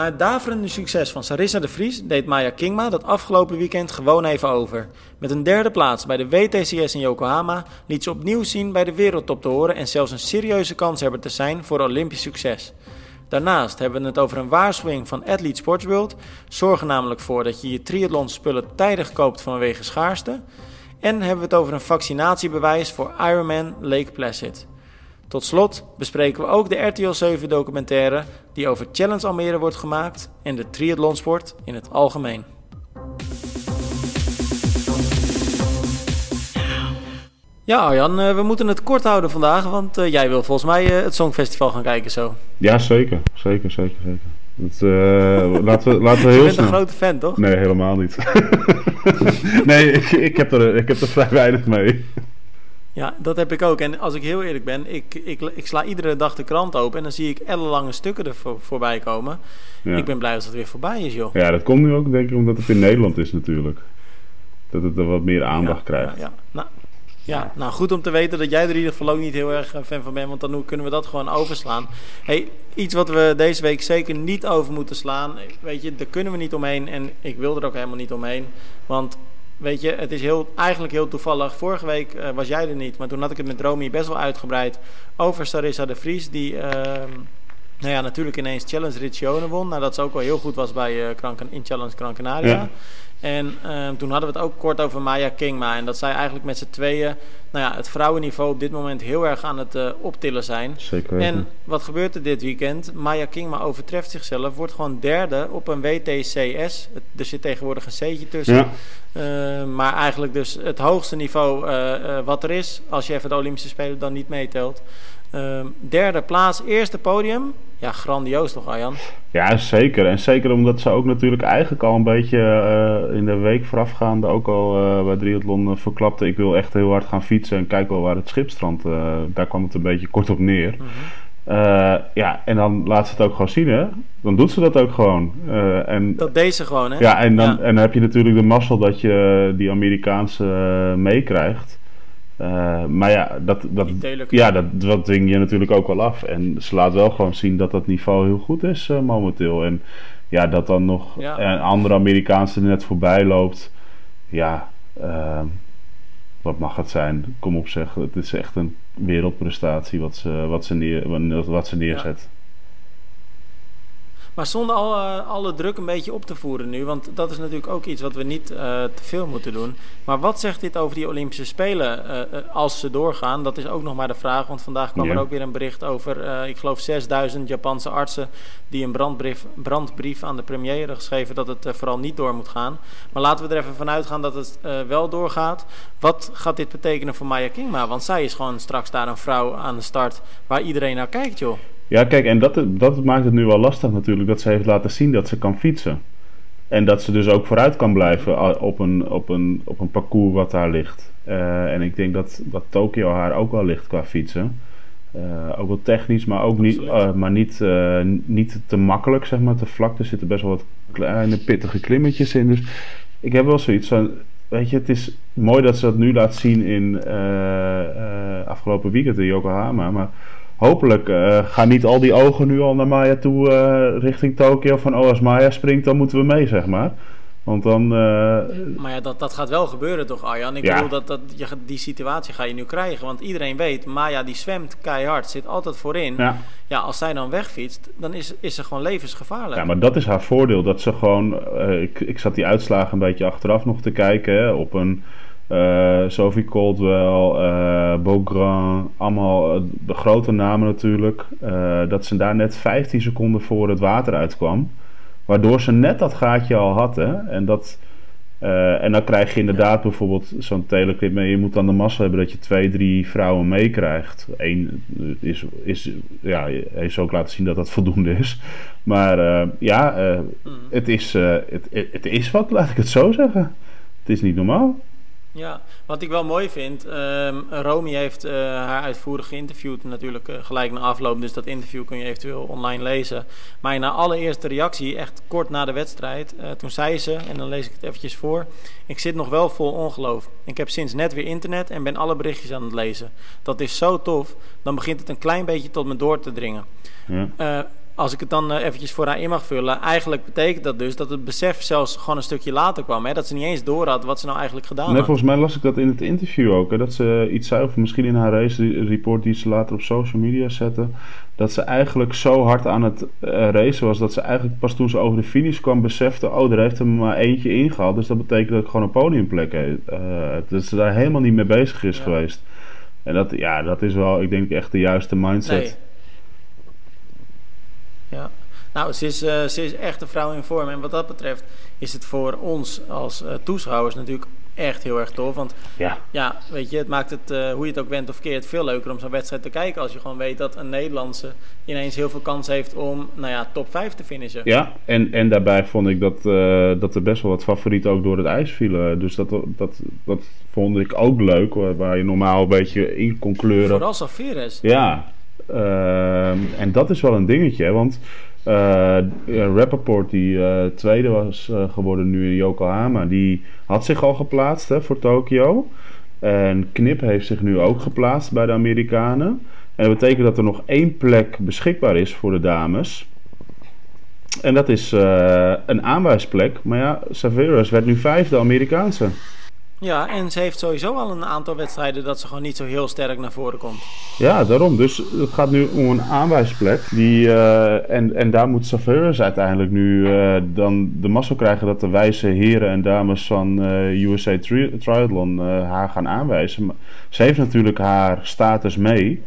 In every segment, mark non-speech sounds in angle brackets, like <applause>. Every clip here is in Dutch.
Na het daverende succes van Sarissa de Vries deed Maya Kingma dat afgelopen weekend gewoon even over. Met een derde plaats bij de WTCS in Yokohama liet ze opnieuw zien bij de wereldtop te horen en zelfs een serieuze kans hebben te zijn voor Olympisch succes. Daarnaast hebben we het over een waarschuwing van Athlete Sports World. Zorg namelijk voor dat je je triathlonspullen tijdig koopt vanwege schaarste. En hebben we het over een vaccinatiebewijs voor Ironman Lake Placid. Tot slot bespreken we ook de RTL 7 documentaire die over Challenge Almere wordt gemaakt en de triathlonsport in het algemeen. Ja, Arjan, eh, we moeten het kort houden vandaag, want uh, jij wil volgens mij uh, het Songfestival gaan kijken zo. Ja, zeker. Zeker, zeker, zeker. Dat, laten, we, laten we <laughs> heel Je bent een grote fan, toch? Nee, helemaal niet. <laughs> nee, ik, ik, heb er, ik heb er vrij weinig mee. Ja, dat heb ik ook. En als ik heel eerlijk ben, ik, ik, ik sla iedere dag de krant open en dan zie ik ellenlange stukken er voor, voorbij komen. Ik ben blij dat het weer voorbij is, joh. Ja, dat komt nu ook denk ik omdat het in Nederland is natuurlijk. Dat het er wat meer aandacht krijgt. Ja, ja. Nou, ja, nou goed om te weten dat jij er in ieder geval ook niet heel erg eh, fan van bent, want dan kunnen we dat gewoon overslaan. Hey, iets wat we deze week zeker niet over moeten slaan, weet je, daar kunnen we niet omheen en ik wil er ook helemaal niet omheen. Want weet je, het is heel, eigenlijk heel toevallig. Vorige week uh, was jij er niet, maar toen had ik het met Romy best wel uitgebreid over Sarissa de Vries, die... Uh, nou ja, natuurlijk ineens Challenge Riccione won. Nadat ze ook wel heel goed was bij uh, in Challenge Gran Canaria. Ja. En uh, toen hadden we het ook kort over Maya Kingma. En dat zij eigenlijk met z'n tweeën nou ja, het vrouwenniveau op dit moment heel erg aan het uh, optillen zijn. Zeker. En wat gebeurt er dit weekend? Maya Kingma overtreft zichzelf, wordt gewoon derde op een WTCS. er zit tegenwoordig een C'tje tussen. Ja. Uh, maar eigenlijk dus het hoogste niveau wat er is, als je even de Olympische Spelen dan niet meetelt. Ehm, derde plaats, eerste podium. Ja, grandioos toch, Arjan? Ja, zeker. En zeker omdat ze ook natuurlijk eigenlijk al een beetje uh, in de week voorafgaande ook al uh, bij Triathlon uh, verklapte. Ik wil echt heel hard gaan fietsen en kijk wel waar het schip strandt. daar kwam het een beetje kort op neer. Mm ja, en dan laat ze het ook gewoon zien, hè? Dan doet ze dat ook gewoon. en, dat deed ze gewoon, hè? Ja, en dan, ja. en dan heb je natuurlijk de mazzel dat je die Amerikaanse meekrijgt. Uh, maar ja, dat, dat, ja dat, dat dwing je natuurlijk ook wel af. En ze laat wel gewoon zien dat dat niveau heel goed is uh, momenteel. En ja, dat dan nog ja. een andere Amerikaanse net voorbij loopt. Ja, uh, wat mag het zijn? Kom op zeg, het is echt een wereldprestatie wat ze, wat ze, neer, wat ze neerzet. Ja. Maar zonder al, uh, alle druk een beetje op te voeren nu, want dat is natuurlijk ook iets wat we niet uh, te veel moeten doen. Maar wat zegt dit over die Olympische Spelen uh, als ze doorgaan? Dat is ook nog maar de vraag, want vandaag kwam ja. er ook weer een bericht over, ik geloof 6000 Japanse artsen die een brandbrief, brandbrief aan de premier hebben geschreven dat het vooral niet door moet gaan. Maar laten we er even vanuit gaan dat het wel doorgaat. Wat gaat dit betekenen voor Maya Kingma? Want zij is gewoon straks daar een vrouw aan de start waar iedereen naar kijkt, joh. Ja, kijk, en dat, dat maakt het nu wel lastig natuurlijk dat ze heeft laten zien dat ze kan fietsen. En dat ze dus ook vooruit kan blijven op een, op een, op een parcours wat daar ligt. Uh, en ik denk dat, dat Tokio haar ook wel ligt qua fietsen. Uh, ook wel technisch, maar ook niet, uh, maar niet, niet te makkelijk, zeg maar, te vlak. Er zitten best wel wat kleine pittige klimmetjes in. Dus ik heb wel zoiets van, weet je, het is mooi dat ze dat nu laat zien in afgelopen weekend in Yokohama. Maar hopelijk uh, gaan niet al die ogen nu al naar Maya toe uh, richting Tokio. Van oh, als Maya springt, dan moeten we mee, zeg maar. Want dan. Uh... Maar ja, dat, dat gaat wel gebeuren toch, Arjan? Ik ja. bedoel, dat, dat, je, die situatie ga je nu krijgen. Want iedereen weet, Maya die zwemt keihard, zit altijd voorin. Ja. ja, als zij dan wegfietst, dan is, is ze gewoon levensgevaarlijk. Ja, maar dat is haar voordeel. Dat ze gewoon. ik, ik zat die uitslagen een beetje achteraf nog te kijken. Hè, op een Sophie Coldwell, uh, Beaugrand, allemaal uh, de grote namen natuurlijk. dat ze daar net 15 seconden voor het water uitkwam. Waardoor ze net dat gaatje al hadden. En, dat, en dan krijg je inderdaad bijvoorbeeld zo'n teleclip. Je moet dan de massa hebben dat je twee, drie vrouwen meekrijgt. Eén is, is, ja, heeft ze ook laten zien dat dat voldoende is. Maar ja, mm. het, is, het, het is wat, laat ik het zo zeggen. Het is niet normaal. Ja, wat ik wel mooi vind, um, Romy heeft uh, haar uitvoerig geïnterviewd, natuurlijk uh, gelijk na afloop, dus dat interview kun je eventueel online lezen. Maar na allereerste reactie, echt kort na de wedstrijd, uh, toen zei ze, en dan lees ik het eventjes voor, ik zit nog wel vol ongeloof. Ik heb sinds net weer internet en ben alle berichtjes aan het lezen. Dat is zo tof, dan begint het een klein beetje tot me door te dringen. Ja. Als ik het dan uh, eventjes voor haar in mag vullen, eigenlijk betekent dat dus dat het besef zelfs gewoon een stukje later kwam. Hè? Dat ze niet eens door had wat ze nou eigenlijk gedaan nee, had. Volgens mij las ik dat in het interview ook. Hè? Dat ze iets zei, of misschien in haar race report die ze later op social media zette. Dat ze eigenlijk zo hard aan het uh, racen was dat ze eigenlijk pas toen ze over de finish kwam besefte: oh, er heeft er maar eentje ingehaald. Dus dat betekent dat ik gewoon een podiumplek heb. Uh, dat ze daar helemaal niet mee bezig is ja. geweest. En dat, ja, dat is wel, ik denk, echt de juiste mindset. Nee. Ja, nou, ze is, uh, ze is echt een vrouw in vorm. En wat dat betreft is het voor ons als uh, toeschouwers natuurlijk echt heel erg tof. Want ja, ja weet je, het maakt het, uh, hoe je het ook went of keert, veel leuker om zo'n wedstrijd te kijken. Als je gewoon weet dat een Nederlandse ineens heel veel kans heeft om, nou ja, top 5 te finishen. Ja, en, en daarbij vond ik dat, dat er best wel wat favorieten ook door het ijs vielen. Dus dat, dat, dat vond ik ook leuk, waar je normaal een beetje in kon kleuren. Vooral Safiris. Ja, en dat is wel een dingetje, want uh, Rappaport, die uh, tweede was geworden nu in Yokohama, die had zich al geplaatst hè, voor Tokio. En Knip heeft zich nu ook geplaatst bij de Amerikanen. En dat betekent dat er nog één plek beschikbaar is voor de dames. En dat is een aanwijsplek. Maar ja, Saveras werd nu vijfde Amerikaanse. Ja, en ze heeft sowieso al een aantal wedstrijden dat ze gewoon niet zo heel sterk naar voren komt. Ja, daarom. Dus het gaat nu om een aanwijsplek. Die, uh, en, en daar moet Saveras uiteindelijk nu uh, dan de massa krijgen dat de wijze heren en dames van uh, USA tri Triathlon haar gaan aanwijzen. Maar ze heeft natuurlijk haar status mee.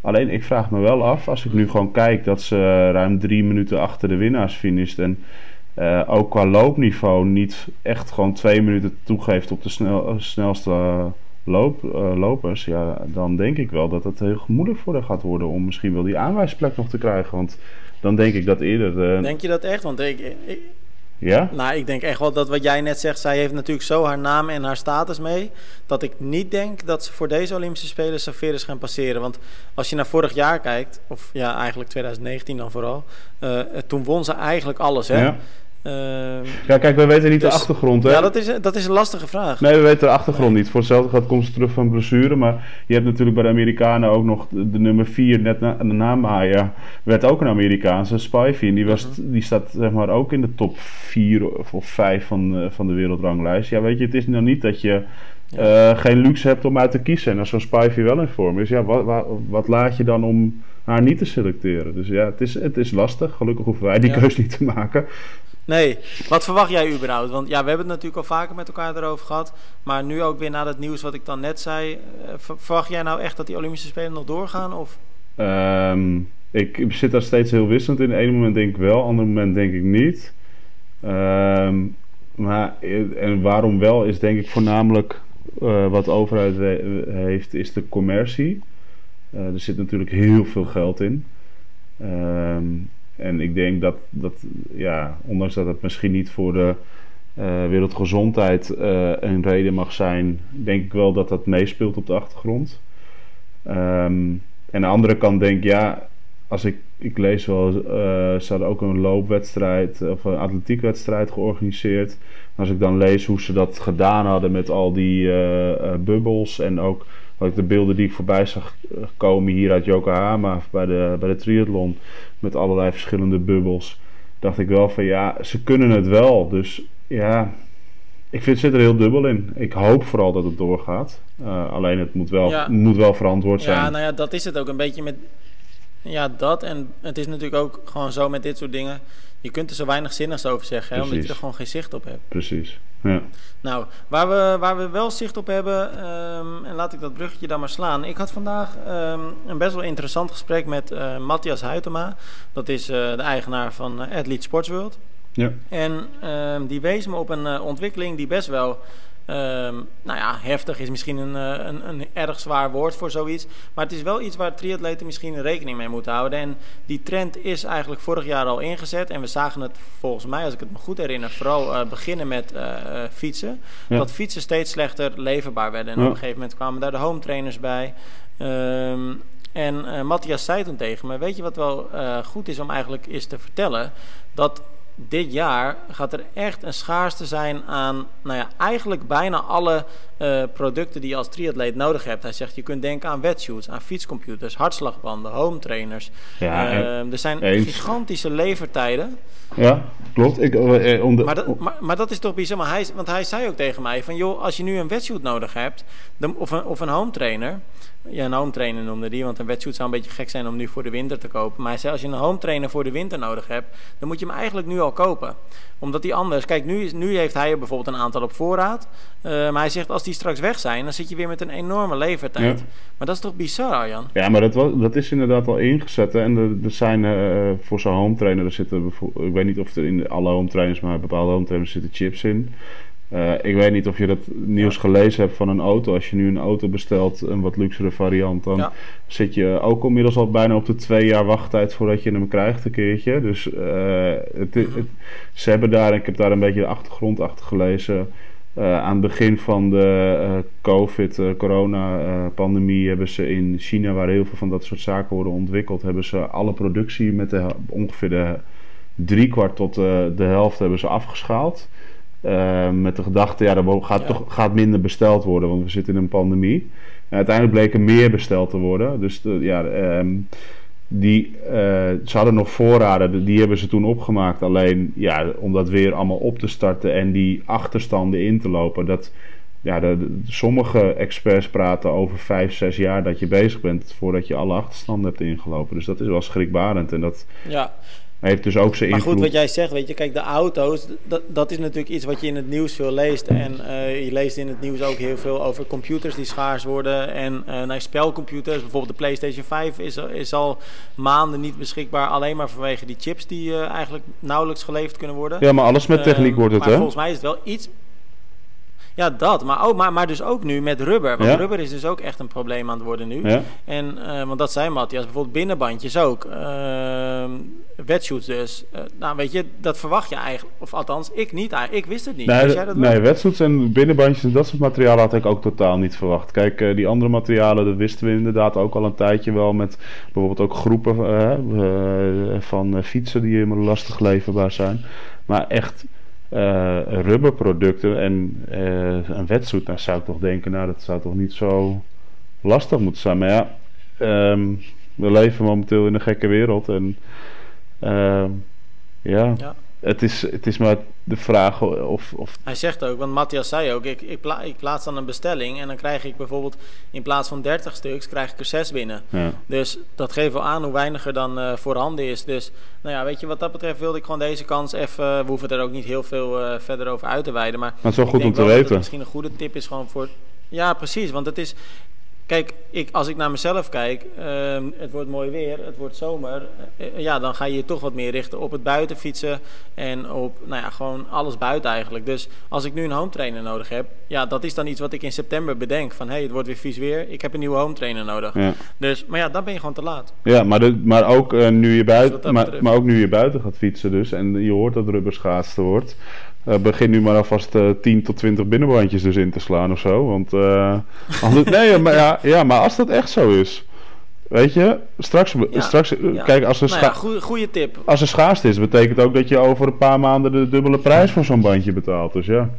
Alleen ik vraag me wel af, als ik nu gewoon kijk dat ze ruim drie minuten achter de winnaars finisht. En uh, ook qua loopniveau niet echt gewoon twee minuten toegeeft op de snel, snelste uh, loop, uh, lopers, ja, dan denk ik wel dat het heel moeilijk voor haar gaat worden om misschien wel die aanwijsplek nog te krijgen. Want dan denk ik dat eerder. denk je dat echt? Want ik, ik, ja? Nou, ik denk echt wel dat wat jij net zegt, zij heeft natuurlijk zo haar naam en haar status mee, dat ik niet denk dat ze voor deze Olympische Spelen Saveris gaan passeren. Want als je naar vorig jaar kijkt, of ja, eigenlijk 2019 dan vooral, toen won ze eigenlijk alles, hè? Ja. Uh, ja, kijk, we weten niet dus, de achtergrond. Hè? Ja, dat is, dat is een lastige vraag. Nee, we weten de achtergrond nee. niet. Voor hetzelfde gaat komt ze terug van blessure. Maar je hebt natuurlijk bij de Amerikanen ook nog de, de nummer 4, net na, na Maya, werd ook een Amerikaanse, Spivey. En die, was, uh -huh. die staat zeg maar ook in de top 4 of, of 5 van, uh, van de wereldranglijst. Ja, weet je, het is nou niet dat je ja. geen luxe hebt om uit te kiezen. En als zo'n Spivey wel in vorm is, ja, wat, wat, wat laat je dan om haar niet te selecteren? Dus ja, het is, het is lastig. Gelukkig hoeven wij die ja. keus niet te maken. Nee, wat verwacht jij überhaupt? Want ja, we hebben het natuurlijk al vaker met elkaar erover gehad. Maar nu ook weer na dat nieuws wat ik dan net zei. Verwacht jij nou echt dat die Olympische Spelen nog doorgaan? Of? Um, ik zit daar steeds heel wisselend in. Eén moment denk ik wel, ander moment denk ik niet. Um, maar en waarom wel is denk ik voornamelijk uh, wat de overheid heeft, is de commercie. Er zit natuurlijk heel veel geld in. Um, en ik denk dat, dat ja, ondanks dat het misschien niet voor de uh, wereldgezondheid uh, een reden mag zijn, denk ik wel dat dat meespeelt op de achtergrond. Um, en aan de andere kant denk ik, ja, als ik, ik lees wel, uh, ze hadden ook een loopwedstrijd of een atletiekwedstrijd georganiseerd. Als ik dan lees hoe ze dat gedaan hadden met al die bubbels en ook wat ik de beelden die ik voorbij zag komen hier uit Yokohama bij de, bij de triathlon met allerlei verschillende bubbels, dacht ik wel van ja, ze kunnen het wel. Dus ja, ik vind zit er heel dubbel in. Ik hoop vooral dat het doorgaat. Uh, alleen het moet wel, ja. moet wel verantwoord zijn. Ja, nou ja, dat is het ook een beetje met. Ja, dat. En het is natuurlijk ook gewoon zo met dit soort dingen. Je kunt er zo weinig zinnigs over zeggen, hè, omdat je er gewoon geen zicht op hebt. Precies. Ja. Nou, waar we, waar we wel zicht op hebben, um, en laat ik dat bruggetje dan maar slaan. Ik had vandaag um, een best wel interessant gesprek met uh, Matthias Huytema. Dat is uh, de eigenaar van uh, Athlete Sports World. Ja. En um, die wees me op een ontwikkeling die best wel Um, nou ja, heftig is misschien een, een, een, erg zwaar woord voor zoiets. Maar het is wel iets waar triatleten misschien rekening mee moeten houden. En die trend is eigenlijk vorig jaar al ingezet. En we zagen het volgens mij, als ik het me goed herinner, vooral uh, beginnen met uh, fietsen. Ja. Dat fietsen steeds slechter leverbaar werden. En ja. op een gegeven moment kwamen daar de home trainers bij. Um, en uh, Matthias zei toen tegen me, weet je wat wel goed is om eigenlijk eens te vertellen? Dat dit jaar gaat er echt een schaarste zijn aan, nou ja, eigenlijk bijna alle uh, producten die je als triatleet nodig hebt. Hij zegt, je kunt denken aan wetshoots, aan fietscomputers, hartslagbanden, home trainers. Ja, uh, er zijn gigantische levertijden. Ja, klopt. Ik, uh, om de, maar, dat, maar, maar, dat is toch bizar. Maar hij, want hij zei ook tegen mij van, joh, als je nu een wetshoot nodig hebt, dan, of, een, of een home trainer ja, een home trainer noemde die. Want een wetsuit zou een beetje gek zijn om nu voor de winter te kopen. Maar hij zei, als je een home trainer voor de winter nodig hebt, dan moet je hem eigenlijk nu al kopen. Omdat die anders, kijk, nu, nu heeft hij er bijvoorbeeld een aantal op voorraad. Uh, maar hij zegt, als die straks weg zijn, dan zit je weer met een enorme levertijd. Maar dat is toch bizar, Arjan? Ja, maar dat, was, dat is inderdaad al ingezet. Hè? En er, er zijn uh, voor zo'n home trainer, er zitten, ik weet niet of er in alle home trainers, maar bepaalde home trainers zitten chips in. Uh, ik weet niet of je dat nieuws gelezen hebt van een auto. Als je nu een auto bestelt, een wat luxere variant, dan zit je ook inmiddels al bijna op de twee jaar wachttijd voordat je hem krijgt een keertje. Dus uh, het, mhm. het, ze hebben daar, ik heb daar een beetje de achtergrond achter gelezen. Uh, aan het begin van de COVID, corona-pandemie, hebben ze in China, waar heel veel van dat soort zaken worden ontwikkeld, hebben ze alle productie met de, ongeveer de driekwart tot de helft hebben ze afgeschaald. Uh, met de gedachte, ja, er gaat, Toch, gaat minder besteld worden, want we zitten in een pandemie. En uiteindelijk bleek er meer besteld te worden. Dus de, ja, um, die, uh, ze hadden nog voorraden, die hebben ze toen opgemaakt. Alleen ja, om dat weer allemaal op te starten en die achterstanden in te lopen. Dat, ja, de, sommige experts praten over vijf, zes jaar dat je bezig bent voordat je alle achterstanden hebt ingelopen. Dus dat is wel schrikbarend. En dat, ja, heeft dus ook zijn invloed. Maar goed, wat jij zegt, weet je, kijk, de auto's, dat, dat is natuurlijk iets wat je in het nieuws veel leest. En uh, je leest in het nieuws ook heel veel over computers die schaars worden. En uh, nou, spelcomputers, bijvoorbeeld de PlayStation 5 is, is al maanden niet beschikbaar. Alleen maar vanwege die chips die uh, eigenlijk nauwelijks geleverd kunnen worden. Ja, maar alles met techniek wordt het, maar hè? volgens mij is het wel iets ja, dat. Maar, ook, maar, maar dus ook nu met rubber. Want rubber is dus ook echt een probleem aan het worden nu. Ja. En, uh, want dat zei Matthias, bijvoorbeeld binnenbandjes ook. Uh, wetshoots dus. Uh, nou, weet je, dat verwacht je eigenlijk. Of althans, ik niet. Ik wist het niet. Nee, wist jij dat nee wetshoots en binnenbandjes en dat soort materialen had ik ook totaal niet verwacht. Kijk, die andere materialen, dat wisten we inderdaad ook al een tijdje wel. Met bijvoorbeeld ook groepen van fietsen die helemaal lastig leverbaar zijn. Maar echt uh, rubberproducten en uh, een wetsuit, dan zou ik toch denken, nou dat zou toch niet zo lastig moeten zijn. Maar ja, um, we leven momenteel in een gekke wereld en uh, ja. ja het is, het is maar de vraag of, of... Hij zegt ook, want Matthias zei ook, ik, ik, pla ik, plaats dan een bestelling en dan krijg ik bijvoorbeeld in plaats van 30 stuks, krijg ik er 6 binnen. Ja. Dus dat geeft wel aan hoe weinig er dan uh, voorhanden is. Dus nou ja, weet je, wat dat betreft wilde ik gewoon deze kans even, we hoeven er ook niet heel veel uh, verder over uit te wijden. Maar, maar het is wel goed om te weten. Misschien een goede tip is gewoon voor... Ja, precies, want het is, Kijk, ik, als ik naar mezelf kijk, uh, het wordt mooi weer, het wordt zomer. Uh, ja, dan ga je je toch wat meer richten op het buitenfietsen en op, nou ja, gewoon alles buiten eigenlijk. Dus als ik nu een home trainer nodig heb, ja, dat is dan iets wat ik in september bedenk. Van, hé, hey, het wordt weer vies weer, ik heb een nieuwe home trainer nodig. Ja. Dus, maar ja, dan ben je gewoon te laat. Ja, maar, de, maar, ook, uh, nu je buiten, dus maar, maar, ook nu je buiten gaat fietsen dus, en je hoort dat rubber schaatsen wordt... Uh, begin nu maar alvast uh, 10 tot 20 binnenbandjes dus in te slaan of zo. Want uh, anders, <laughs> nee, maar, ja, ja, maar als dat echt zo is. Weet je, straks, ja, straks ja. kijk, als er, nou ja, goeie, goeie tip. als er schaarste is, betekent ook dat je over een paar maanden de dubbele prijs voor zo'n bandje betaalt. Dus ja, dat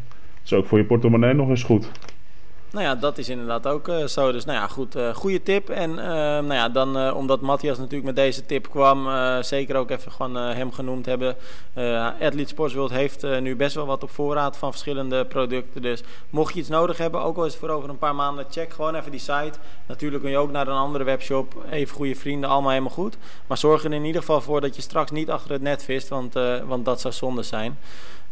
is ook voor je portemonnee nog eens goed. Nou ja, dat is inderdaad ook uh, zo. Dus nou ja, goed, uh, goede tip. En uh, nou ja, dan omdat Matthias natuurlijk met deze tip kwam, zeker ook even gewoon hem genoemd hebben. Athlete Sports World heeft nu best wel wat op voorraad van verschillende producten. Dus mocht je iets nodig hebben, ook al is het voor over een paar maanden, check gewoon even die site. Natuurlijk kun je ook naar een andere webshop, even goede vrienden, allemaal helemaal goed. Maar zorg er in ieder geval voor dat je straks niet achter het net vist, want, want dat zou zonde zijn.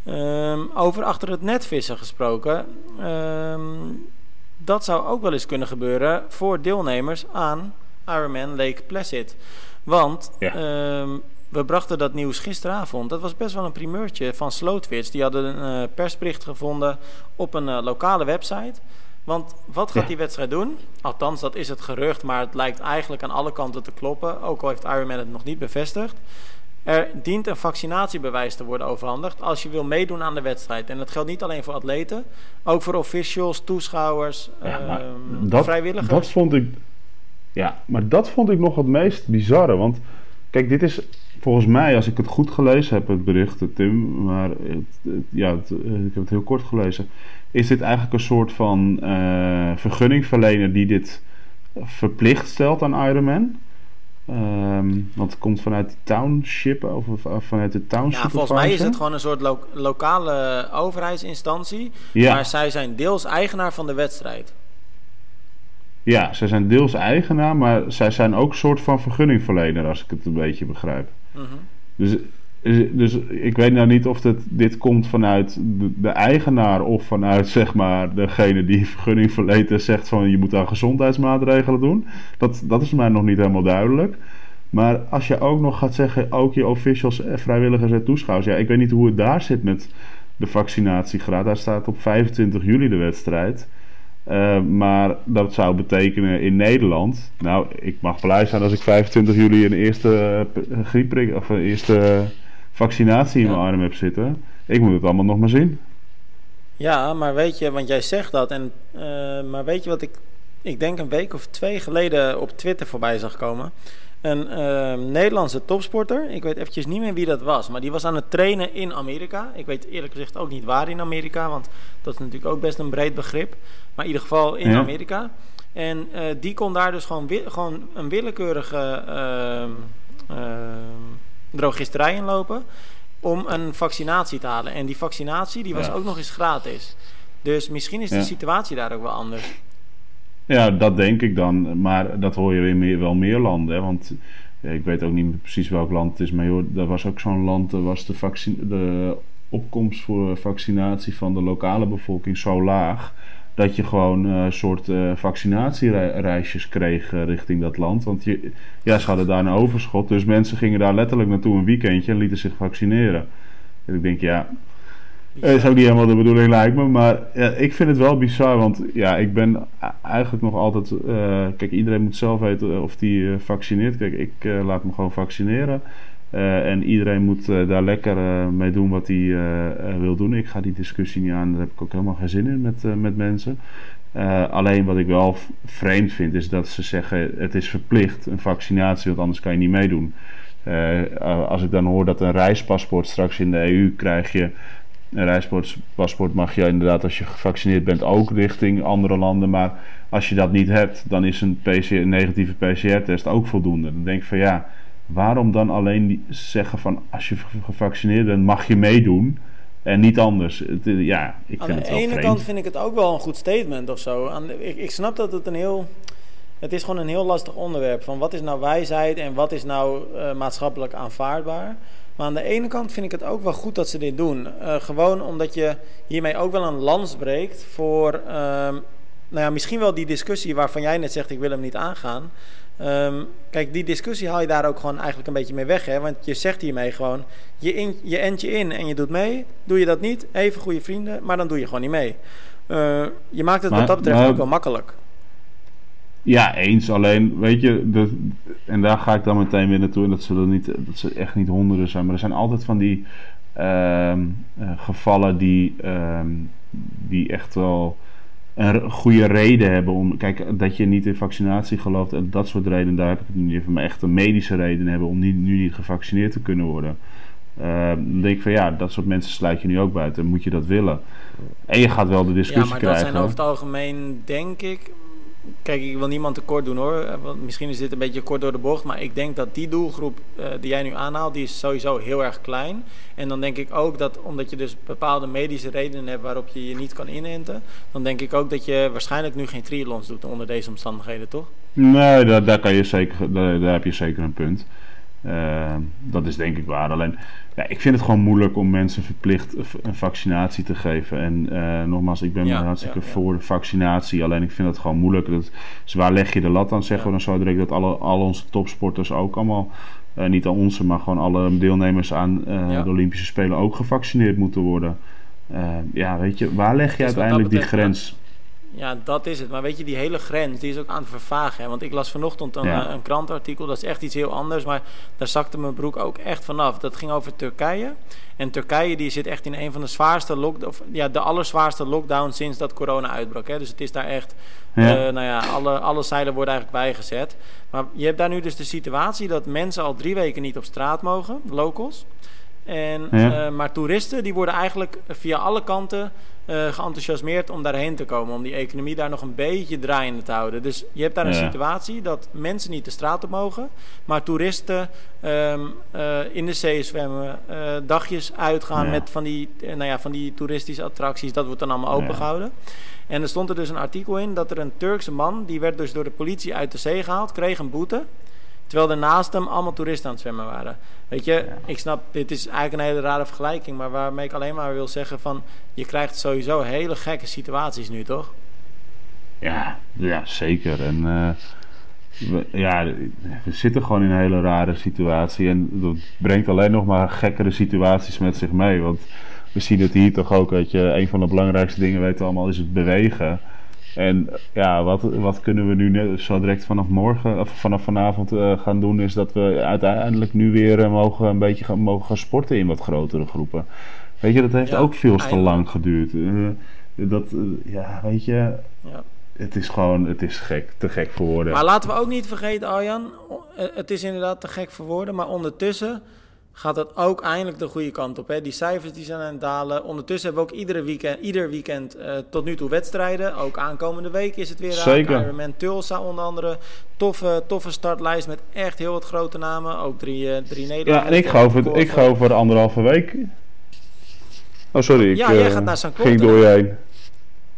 Um, over achter het net vissen gesproken. Um, dat zou ook wel eens kunnen gebeuren voor deelnemers aan Ironman Lake Placid. Want ehm, we brachten dat nieuws gisteravond. Dat was best wel een primeurtje van Slootwits. Die hadden een uh, persbericht gevonden op een uh, lokale website. Want wat gaat die wedstrijd doen? Althans, dat is het gerucht, maar het lijkt eigenlijk aan alle kanten te kloppen. Ook al heeft Ironman het nog niet bevestigd. Er dient een vaccinatiebewijs te worden overhandigd als je wil meedoen aan de wedstrijd. En dat geldt niet alleen voor atleten, ook voor officials, toeschouwers, ja, um, dat, vrijwilligers. Dat vond ik, ja, maar dat vond ik nog het meest bizarre. Want kijk, dit is volgens mij, als ik het goed gelezen heb, het bericht, Tim, maar het, ja, het, ik heb het heel kort gelezen, is dit eigenlijk een soort van uh, vergunningverlener die dit verplicht stelt aan Ironman. Um, want het komt vanuit de township of, vanuit de township. Ja, volgens mij is het gewoon een soort lokale overheidsinstantie. Ja. Maar zij zijn deels eigenaar van de wedstrijd. Ja, zij zijn deels eigenaar, maar zij zijn ook een soort van vergunningverlener, als ik het een beetje begrijp. Mm Dus dus ik weet nou niet of het, dit komt vanuit de, eigenaar of vanuit zeg maar degene die vergunning verleent en zegt van je moet aan gezondheidsmaatregelen doen. Dat, dat is mij nog niet helemaal duidelijk. Maar als je ook nog gaat zeggen, ook je officials, eh, vrijwilligers en toeschouwers. Ja, ik weet niet hoe het daar zit met de vaccinatiegraad. Daar staat op 25 juli de wedstrijd. Uh, maar dat zou betekenen in Nederland. Nou, ik mag blij zijn als ik 25 juli een eerste uh, griepprik of een eerste vaccinatie in mijn arm heb zitten. Ik moet het allemaal nog maar zien. Ja, maar weet je, want jij zegt dat. En, uh, maar weet je wat ik, ik denk een week of twee geleden op Twitter voorbij zag komen? Een uh, Nederlandse topsporter, ik weet eventjes niet meer wie dat was, maar die was aan het trainen in Amerika. Ik weet eerlijk gezegd ook niet waar in Amerika, want dat is natuurlijk ook best een breed begrip. Maar in ieder geval in Amerika. En uh, die kon daar dus gewoon, gewoon een willekeurige uh, drogisterij inlopen om een vaccinatie te halen. En die vaccinatie die was ook nog eens gratis. Dus misschien is de situatie daar ook wel anders. Ja, dat denk ik dan. Maar dat hoor je in meer, wel meer landen. Hè? Want ja, ik weet ook niet precies welk land het is. Maar joh, er was ook zo'n land, er was de, de opkomst voor vaccinatie van de lokale bevolking zo laag dat je gewoon een uh, soort uh, vaccinatiereisjes kreeg uh, richting dat land. Want je, ja, ze hadden daar een overschot. Dus mensen gingen daar letterlijk naartoe een weekendje en lieten zich vaccineren. En ik denk, ja, dat is ook niet helemaal de bedoeling lijkt me. Maar ja, ik vind het wel bizar. Want ja, ik ben eigenlijk nog altijd... kijk, iedereen moet zelf weten of die vaccineert. Kijk, ik laat me gewoon vaccineren. Uh, en iedereen moet uh, daar lekker uh, mee doen wat hij wil doen. Ik ga die discussie niet aan, daar heb ik ook helemaal geen zin in met, met mensen. alleen wat ik wel vreemd vind is dat ze zeggen het is verplicht een vaccinatie, want anders kan je niet meedoen. als ik dan hoor dat een reispaspoort straks in de EU krijg je. Een reispaspoort mag je inderdaad als je gevaccineerd bent ook richting andere landen. Maar als je dat niet hebt, dan is een, een negatieve PCR-test ook voldoende. Dan denk ik van ja waarom dan alleen zeggen van als je gevaccineerd bent mag je meedoen en niet anders? Het, eh, ja, ik vind Aan de ene kant vind ik het ook wel een goed statement of zo. Aan ik, ik snap dat het een heel... Het is gewoon een heel lastig onderwerp. Van wat is nou wijsheid en wat is nou uh, maatschappelijk aanvaardbaar? Maar aan de ene kant vind ik het ook wel goed dat ze dit doen. Uh, gewoon omdat je hiermee ook wel een lans breekt voor... Uh, nou ja, misschien wel die discussie waarvan jij net zegt... ik wil hem niet aangaan. Um, kijk, die discussie haal je daar ook gewoon eigenlijk een beetje mee weg. Hè? Want je zegt hiermee gewoon, je, in, je ent je in en je doet mee. Doe je dat niet, even goede vrienden, maar dan doe je gewoon niet mee. Uh, je maakt het wat dat betreft ook wel makkelijk. Ja, eens. Alleen, weet je, en daar ga ik dan meteen weer naartoe. En dat zullen niet, dat ze echt niet honderden zijn. Maar er zijn altijd van die uh, uh, gevallen die, ehm, die echt wel een goede reden hebben om. Kijk, dat je niet in vaccinatie gelooft en dat soort redenen, daar heb ik het niet even. Maar echt een medische reden hebben om niet, nu niet gevaccineerd te kunnen worden. Uh, dan denk ik van ja, dat soort mensen sluit je nu ook buiten. Moet je dat willen? En je gaat wel de discussie krijgen. Ja, maar dat zijn over het algemeen, denk ik, Kijk, ik wil niemand tekort doen hoor. Eh, want misschien is dit een beetje kort door de bocht. Maar ik denk dat die doelgroep uh, die jij nu aanhaalt, die is sowieso heel erg klein. En dan denk ik ook dat omdat je dus bepaalde medische redenen hebt waarop je je niet kan inenten. Dan denk ik ook dat je waarschijnlijk nu geen triathlons doet onder deze omstandigheden, toch? Nee, daar, daar, kan je zeker, daar, daar heb je zeker een punt. Uh, dat is denk ik waar. Alleen ja, ik vind het gewoon moeilijk om mensen verplicht een vaccinatie te geven. En uh, nogmaals, ik ben ja, hartstikke voor de vaccinatie. Alleen ik vind het gewoon moeilijk. Dat, dus waar leg je de lat aan? Zeggen we dan zo direct dat alle, al onze topsporters ook allemaal, uh, niet aan onze, maar gewoon alle deelnemers aan de Olympische Spelen ook gevaccineerd moeten worden. ja, weet je, waar leg je uiteindelijk die grens? Ja, dat is het. Maar weet je, die hele grens, die is ook aan het vervagen. Hè? Want ik las vanochtend een, Ja. een krantartikel, dat is echt iets heel anders. Maar daar zakte mijn broek ook echt vanaf. Dat ging over Turkije. En Turkije die zit echt in een van de zwaarste lockdowns, ja, de allerzwaarste lockdown sinds dat corona uitbrak. Hè? Dus het is daar echt, Ja. eh, nou ja, alle, alle zeilen worden eigenlijk bijgezet. Maar je hebt daar nu dus de situatie dat mensen al drie weken niet op straat mogen, locals. En, Ja. eh, maar toeristen die worden eigenlijk via alle kanten eh, geenthousiasmeerd om daarheen te komen. Om die economie daar nog een beetje draaiende te houden. Dus je hebt daar een Ja. situatie dat mensen niet de straat op mogen. Maar toeristen ehm, eh, in de zee zwemmen. eh, dagjes uitgaan Ja. met van die, eh, nou ja, van die toeristische attracties. Dat wordt dan allemaal opengehouden. En er stond er dus een artikel in dat er een Turkse man... die werd dus door de politie uit de zee gehaald, kreeg een boete... Terwijl er naast hem allemaal toeristen aan het zwemmen waren. Weet je, ik snap, dit is eigenlijk een hele rare vergelijking. Maar waarmee ik alleen maar wil zeggen van... Je krijgt sowieso hele gekke situaties nu, toch? Ja, ja zeker. En eh, we, ja, we zitten gewoon in een hele rare situatie. En dat brengt alleen nog maar gekkere situaties met zich mee. Want we zien het hier toch ook. Weet je, een van de belangrijkste dingen weten we allemaal is het bewegen. En ja, wat, wat kunnen we nu net, zo direct vanaf morgen, of vanaf vanavond eh, gaan doen, is dat we uiteindelijk nu weer eh, mogen een beetje gaan, mogen gaan sporten in wat grotere groepen. Weet je, dat heeft Ja, ook veel te lang geduurd. Eh, dat, ja, weet je, Ja. het is gewoon, het is gek, te gek voor woorden. Maar laten we ook niet vergeten, Arjan. Het is inderdaad te gek voor woorden. Maar ondertussen gaat het ook eindelijk de goede kant op. Hè? Die cijfers die zijn aan het dalen. Ondertussen hebben we ook iedere weekend, ieder weekend eh, tot nu toe wedstrijden. Ook aankomende week is het weer. Zeker. Ironman Tulsa onder andere. Toffe, toffe startlijst met echt heel wat grote namen. Ook drie, eh drie ja, Nederlanders. en ik ga over, ik ga over anderhalve week. Oh, sorry. Ik, Ja, jij eh, gaat naar St. Ging door je heen.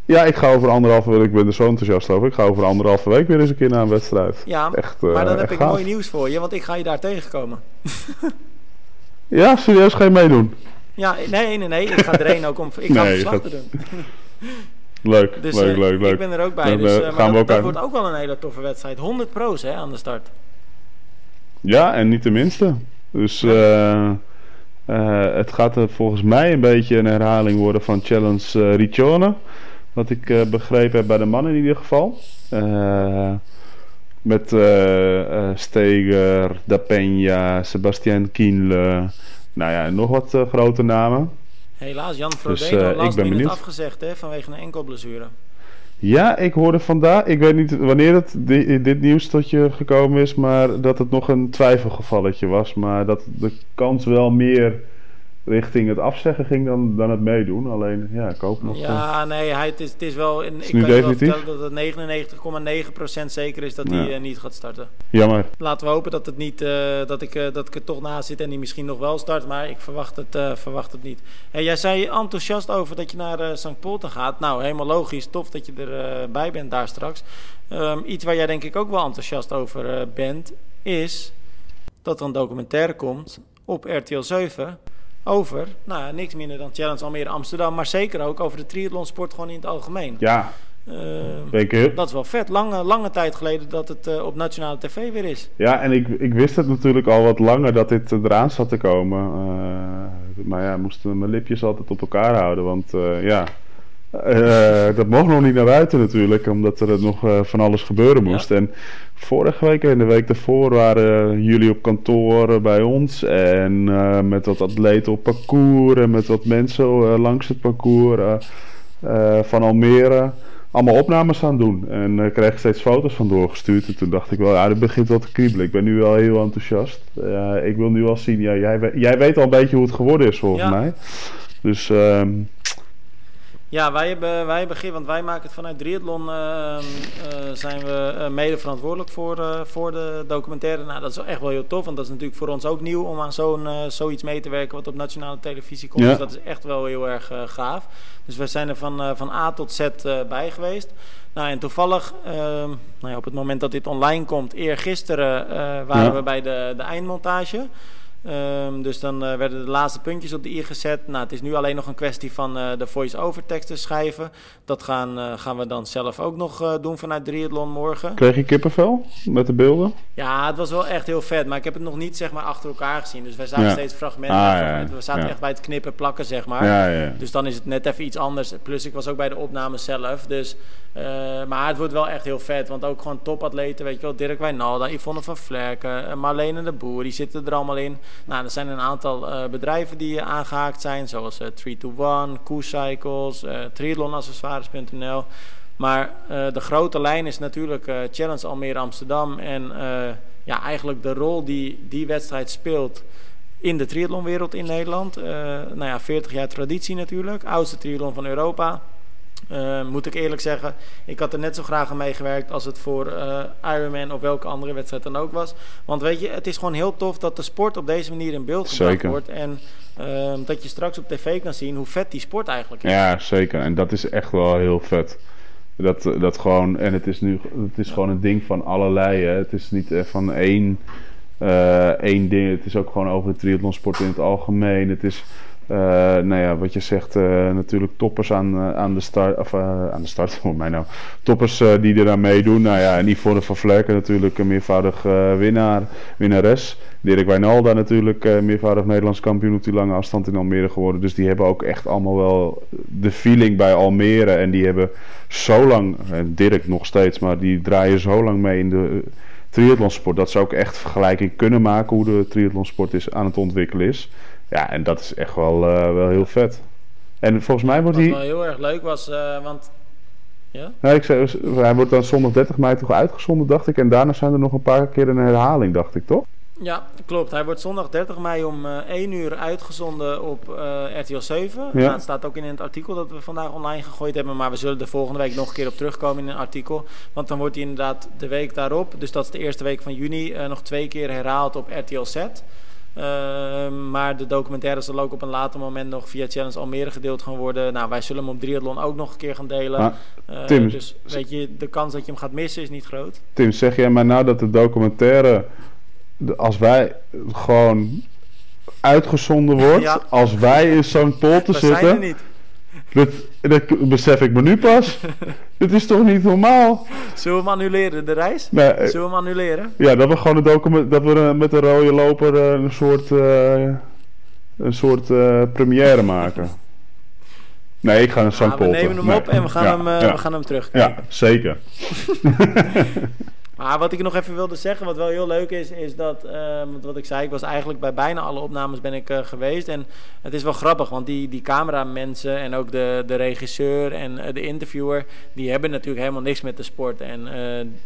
Ja, ik ga over anderhalve week. Ik ben er zo enthousiast over. Ik ga over anderhalve week weer eens een keer naar een wedstrijd. Ja, Echt, maar dan heb ik gaaf. mooi nieuws voor je. Want ik ga je daar tegenkomen. <laughs> Ja, serieus, ga je meedoen? Ja, nee, nee, nee. Ik ga erheen ook om... Ik ga Nee, verslag te doen. <laughs> Leuk, Dus leuk, eh, leuk, leuk. ik ben er ook bij. Dan, dus, maar gaan we dat, ook dat wordt ook wel een hele toffe wedstrijd. 100 pro's hè, aan de start. Ja, en niet de minste. Dus eh, eh, het gaat er volgens mij een beetje een herhaling worden van Challenge Riccione. Wat ik begrepen heb bij de mannen in ieder geval. Eh, met eh, eh, Steger, Da Peña, Sebastian Kienle. Nou ja, nog wat eh, grote namen. Helaas, Jan Dus, Frodeno eh, ik last ben benieuwd. afgezegd hè, vanwege een enkelblessure. Ja, ik hoorde vandaag, ik weet niet wanneer het di- dit nieuws tot je gekomen is, maar dat het nog een twijfelgevalletje was. Maar dat de kans wel meer richting het afzeggen ging dan, dan het meedoen. Alleen, ja, ik hoop nog. eh, Ja, nee, hij, het, is, het is wel... in- ik kan je wel vertellen dat het 99,9% zeker is dat Ja. hij eh, niet gaat starten. jammer. Laten we hopen dat, het niet, eh, dat, ik, eh, dat ik er toch naast zit en die misschien nog wel start. Maar ik verwacht het, eh, verwacht het niet. Hey, jij zei enthousiast over dat je naar eh St. Polten gaat. Nou, helemaal logisch. Tof dat je erbij bij bent daar straks. Ehm, iets waar jij denk ik ook wel enthousiast over eh, bent... is dat er een documentaire komt op RTL 7... over, nou ja, niks minder dan Challenge Almere Amsterdam... maar zeker ook over de triathlonsport gewoon in het algemeen. Ja, Ehm, heel- dat is wel vet. Lange, lange tijd geleden dat het eh, op nationale tv weer is. Ja, en ik, ik wist het natuurlijk al wat langer dat dit eraan zat te komen. Eh, maar ja, moesten mijn lipjes altijd op elkaar houden. Want eh, ja, eh, dat mocht nog niet naar buiten natuurlijk. Omdat er nog eh, van alles gebeuren moest. En vorige week en de week daarvoor waren jullie op kantoor eh, bij ons. En met wat atleten op parcours. En met wat mensen langs het parcours van Almere allemaal opnames aan doen. En eh kreeg ik steeds foto's van doorgestuurd. En toen dacht ik wel, ja, dit begint wel te kriebelen. Ik ben nu wel heel enthousiast. Ik wil nu wel zien, ja, jij, we- jij weet al een beetje hoe het geworden is volgens Ja. mij. Dus ehm, Ja, wij hebben, wij hebben want wij maken het vanuit Triathlon, ehm, eh, zijn we eh, mede verantwoordelijk voor, eh, voor de documentaire. Nou, dat is echt wel heel tof, want dat is natuurlijk voor ons ook nieuw om aan zo'n, eh, zoiets mee te werken wat op nationale televisie komt. Ja. Dus dat is echt wel heel erg eh, gaaf. Dus we zijn er van, eh, van A tot Z eh, bij geweest. Nou, en toevallig, ehm, nou ja, op het moment dat dit online komt, eergisteren eh waren Ja. we bij de, de eindmontage. Ehm, dus dan uh, werden de laatste puntjes op de i gezet. Nou, het is nu alleen nog een kwestie van uh, de voice-over teksten schrijven. Dat gaan, uh, gaan we dan zelf ook nog doen vanuit Triathlon morgen. Kreeg je kippenvel met de beelden? Ja, het was wel echt heel vet. Maar ik heb het nog niet zeg maar, achter elkaar gezien. Dus wij zagen ja. steeds fragmenten. Ah. We zaten echt bij het knippen plakken, zeg maar. Dus dan is het net even iets anders. Plus ik was ook bij de opname zelf. Dus, maar het wordt wel echt heel vet. Want ook gewoon topatleten, weet je wel. Dirk Wijnalda, Yvonne van Vlerken, Marlene de Boer. Die zitten er allemaal in. Nou, er zijn een aantal uh, bedrijven die aangehaakt zijn, zoals uh, 3 to 1, Cycles, uh, triathlonaccessoires.nl. Maar de grote lijn is natuurlijk Challenge Almere Amsterdam. En ja, eigenlijk de rol die die wedstrijd speelt in de triathlonwereld in Nederland. nou ja, 40 jaar traditie natuurlijk. Oudste triathlon van Europa. Uh, moet ik eerlijk zeggen, ik had er net zo graag aan meegewerkt als het voor uh, Ironman of welke andere wedstrijd dan ook was. Want weet je, het is gewoon heel tof dat de sport op deze manier in beeld gebracht wordt. En uh, dat je straks op tv kan zien hoe vet die sport eigenlijk is. Ja, zeker. En dat is echt wel heel vet. Dat, dat gewoon, en het is nu het is gewoon een ding van allerlei. Hè. Het is niet van één, één ding. Het is ook gewoon over de triathlonsport in het algemeen. Het is uh, nou ja, wat je zegt, uh, natuurlijk toppers aan, uh, aan de start, of aan de start <laughs> voor mij nou, toppers die er aan meedoen. Nou ja, en Yvonne van Vlerken natuurlijk een meervoudig winnaar, winnares. Dirk Wijnalda natuurlijk meervoudig Nederlands kampioen op die lange afstand in Almere geworden. Dus die hebben ook echt allemaal wel de feeling bij Almere. En die hebben zo lang, Dirk nog steeds, maar die draaien zo lang mee in de triathlonsport. Dat ze ook echt vergelijking kunnen maken hoe de triathlonsport is, aan het ontwikkelen is. Ja, en dat is echt wel, uh, wel heel vet. En volgens mij wordt hij... Wat wel heel erg leuk was, uh, want... Ja? Ik zei, hij wordt dan zondag 30 mei toch uitgezonden, dacht ik. En daarna zijn er nog een paar keer een herhaling, dacht ik, toch? Ja, klopt. Hij wordt zondag 30 mei om uh, eh, 1 uur uitgezonden op uh, RTL 7. Ja. Nou, het staat ook in het artikel dat we vandaag online gegooid hebben. Maar we zullen er volgende week nog een keer op terugkomen in een artikel. Want dan wordt hij inderdaad de week daarop, dus dat is de eerste week van juni, uh, nog twee keer herhaald op RTL Z. Ehm, maar de documentaire zal ook op een later moment nog via Challenge Almere gedeeld gaan worden. Nou, wij zullen hem op Triathlon ook nog een keer gaan delen. Tim, dus weet je, de kans dat je hem gaat missen is niet groot. Tim, zeg jij maar nou dat de documentaire, als wij gewoon uitgezonden wordt, als wij in St. Paul te zitten... Zijn er niet. Dat, dat besef ik me nu pas. <laughs> Dit is toch niet normaal? Zullen we hem annuleren, de reis? Nee, Zullen we hem annuleren? Ja, dat we gewoon een document, dat we met een rode loper uh, een soort, uh, een soort uh, première maken. Nee, ik ga naar St. Ja, We nemen hem nee. op en we gaan, ja, hem, ja. we gaan hem terugkijken. Ja, zeker. <laughs> Maar wat ik nog even wilde zeggen, wat wel heel leuk is, is dat, uh, wat ik zei, ik was eigenlijk bij bijna alle opnames ben ik uh, geweest. En het is wel grappig, want die, die cameramensen en ook de, de regisseur en uh, de interviewer, die hebben natuurlijk helemaal niks met de sport. En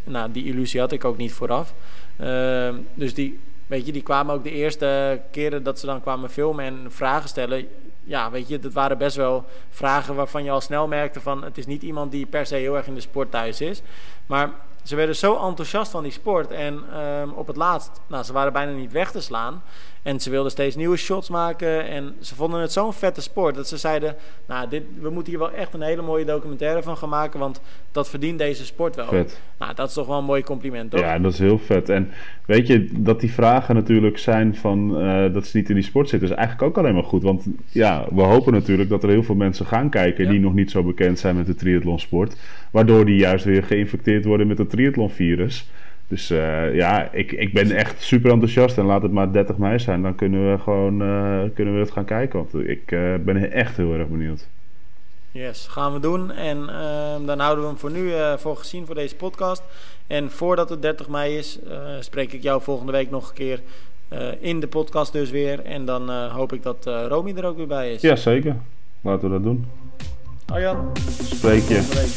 nou, die illusie had ik ook niet vooraf. Ehm, dus die, weet je, die kwamen ook de eerste keren dat ze dan kwamen filmen en vragen stellen ja, weet je, dat waren best wel vragen waarvan je al snel merkte van het is niet iemand die per se heel erg in de sport thuis is. Maar ze werden zo enthousiast van die sport. En um, op het laatst, nou, ze waren bijna niet weg te slaan. En ze wilden steeds nieuwe shots maken. En ze vonden het zo'n vette sport dat ze zeiden: Nou, dit, we moeten hier wel echt een hele mooie documentaire van gaan maken. Want dat verdient deze sport wel. Vet. Nou, dat is toch wel een mooi compliment, toch? Ja, dat is heel vet. En weet je, dat die vragen natuurlijk zijn van uh, dat ze niet in die sport zitten, is eigenlijk ook alleen maar goed. Want ja, we hopen natuurlijk dat er heel veel mensen gaan kijken die nog niet zo bekend zijn met de triathlonsport. Waardoor die juist weer geïnfecteerd worden met het triathlonvirus. Dus uh, ja, ik, ik ben echt super enthousiast. En laat het maar 30 mei zijn. Dan kunnen we gewoon uh, kunnen we het gaan kijken. Want ik uh, ben echt heel erg benieuwd. Yes, gaan we doen. En ehm, dan houden we hem voor nu voor gezien voor deze podcast. En voordat het 30 mei is, spreek ik jou volgende week nog een keer in de podcast dus weer. En dan hoop ik dat Romy er ook weer bij is. Ja, zeker. Laten we dat doen. Arjan. Spreek je.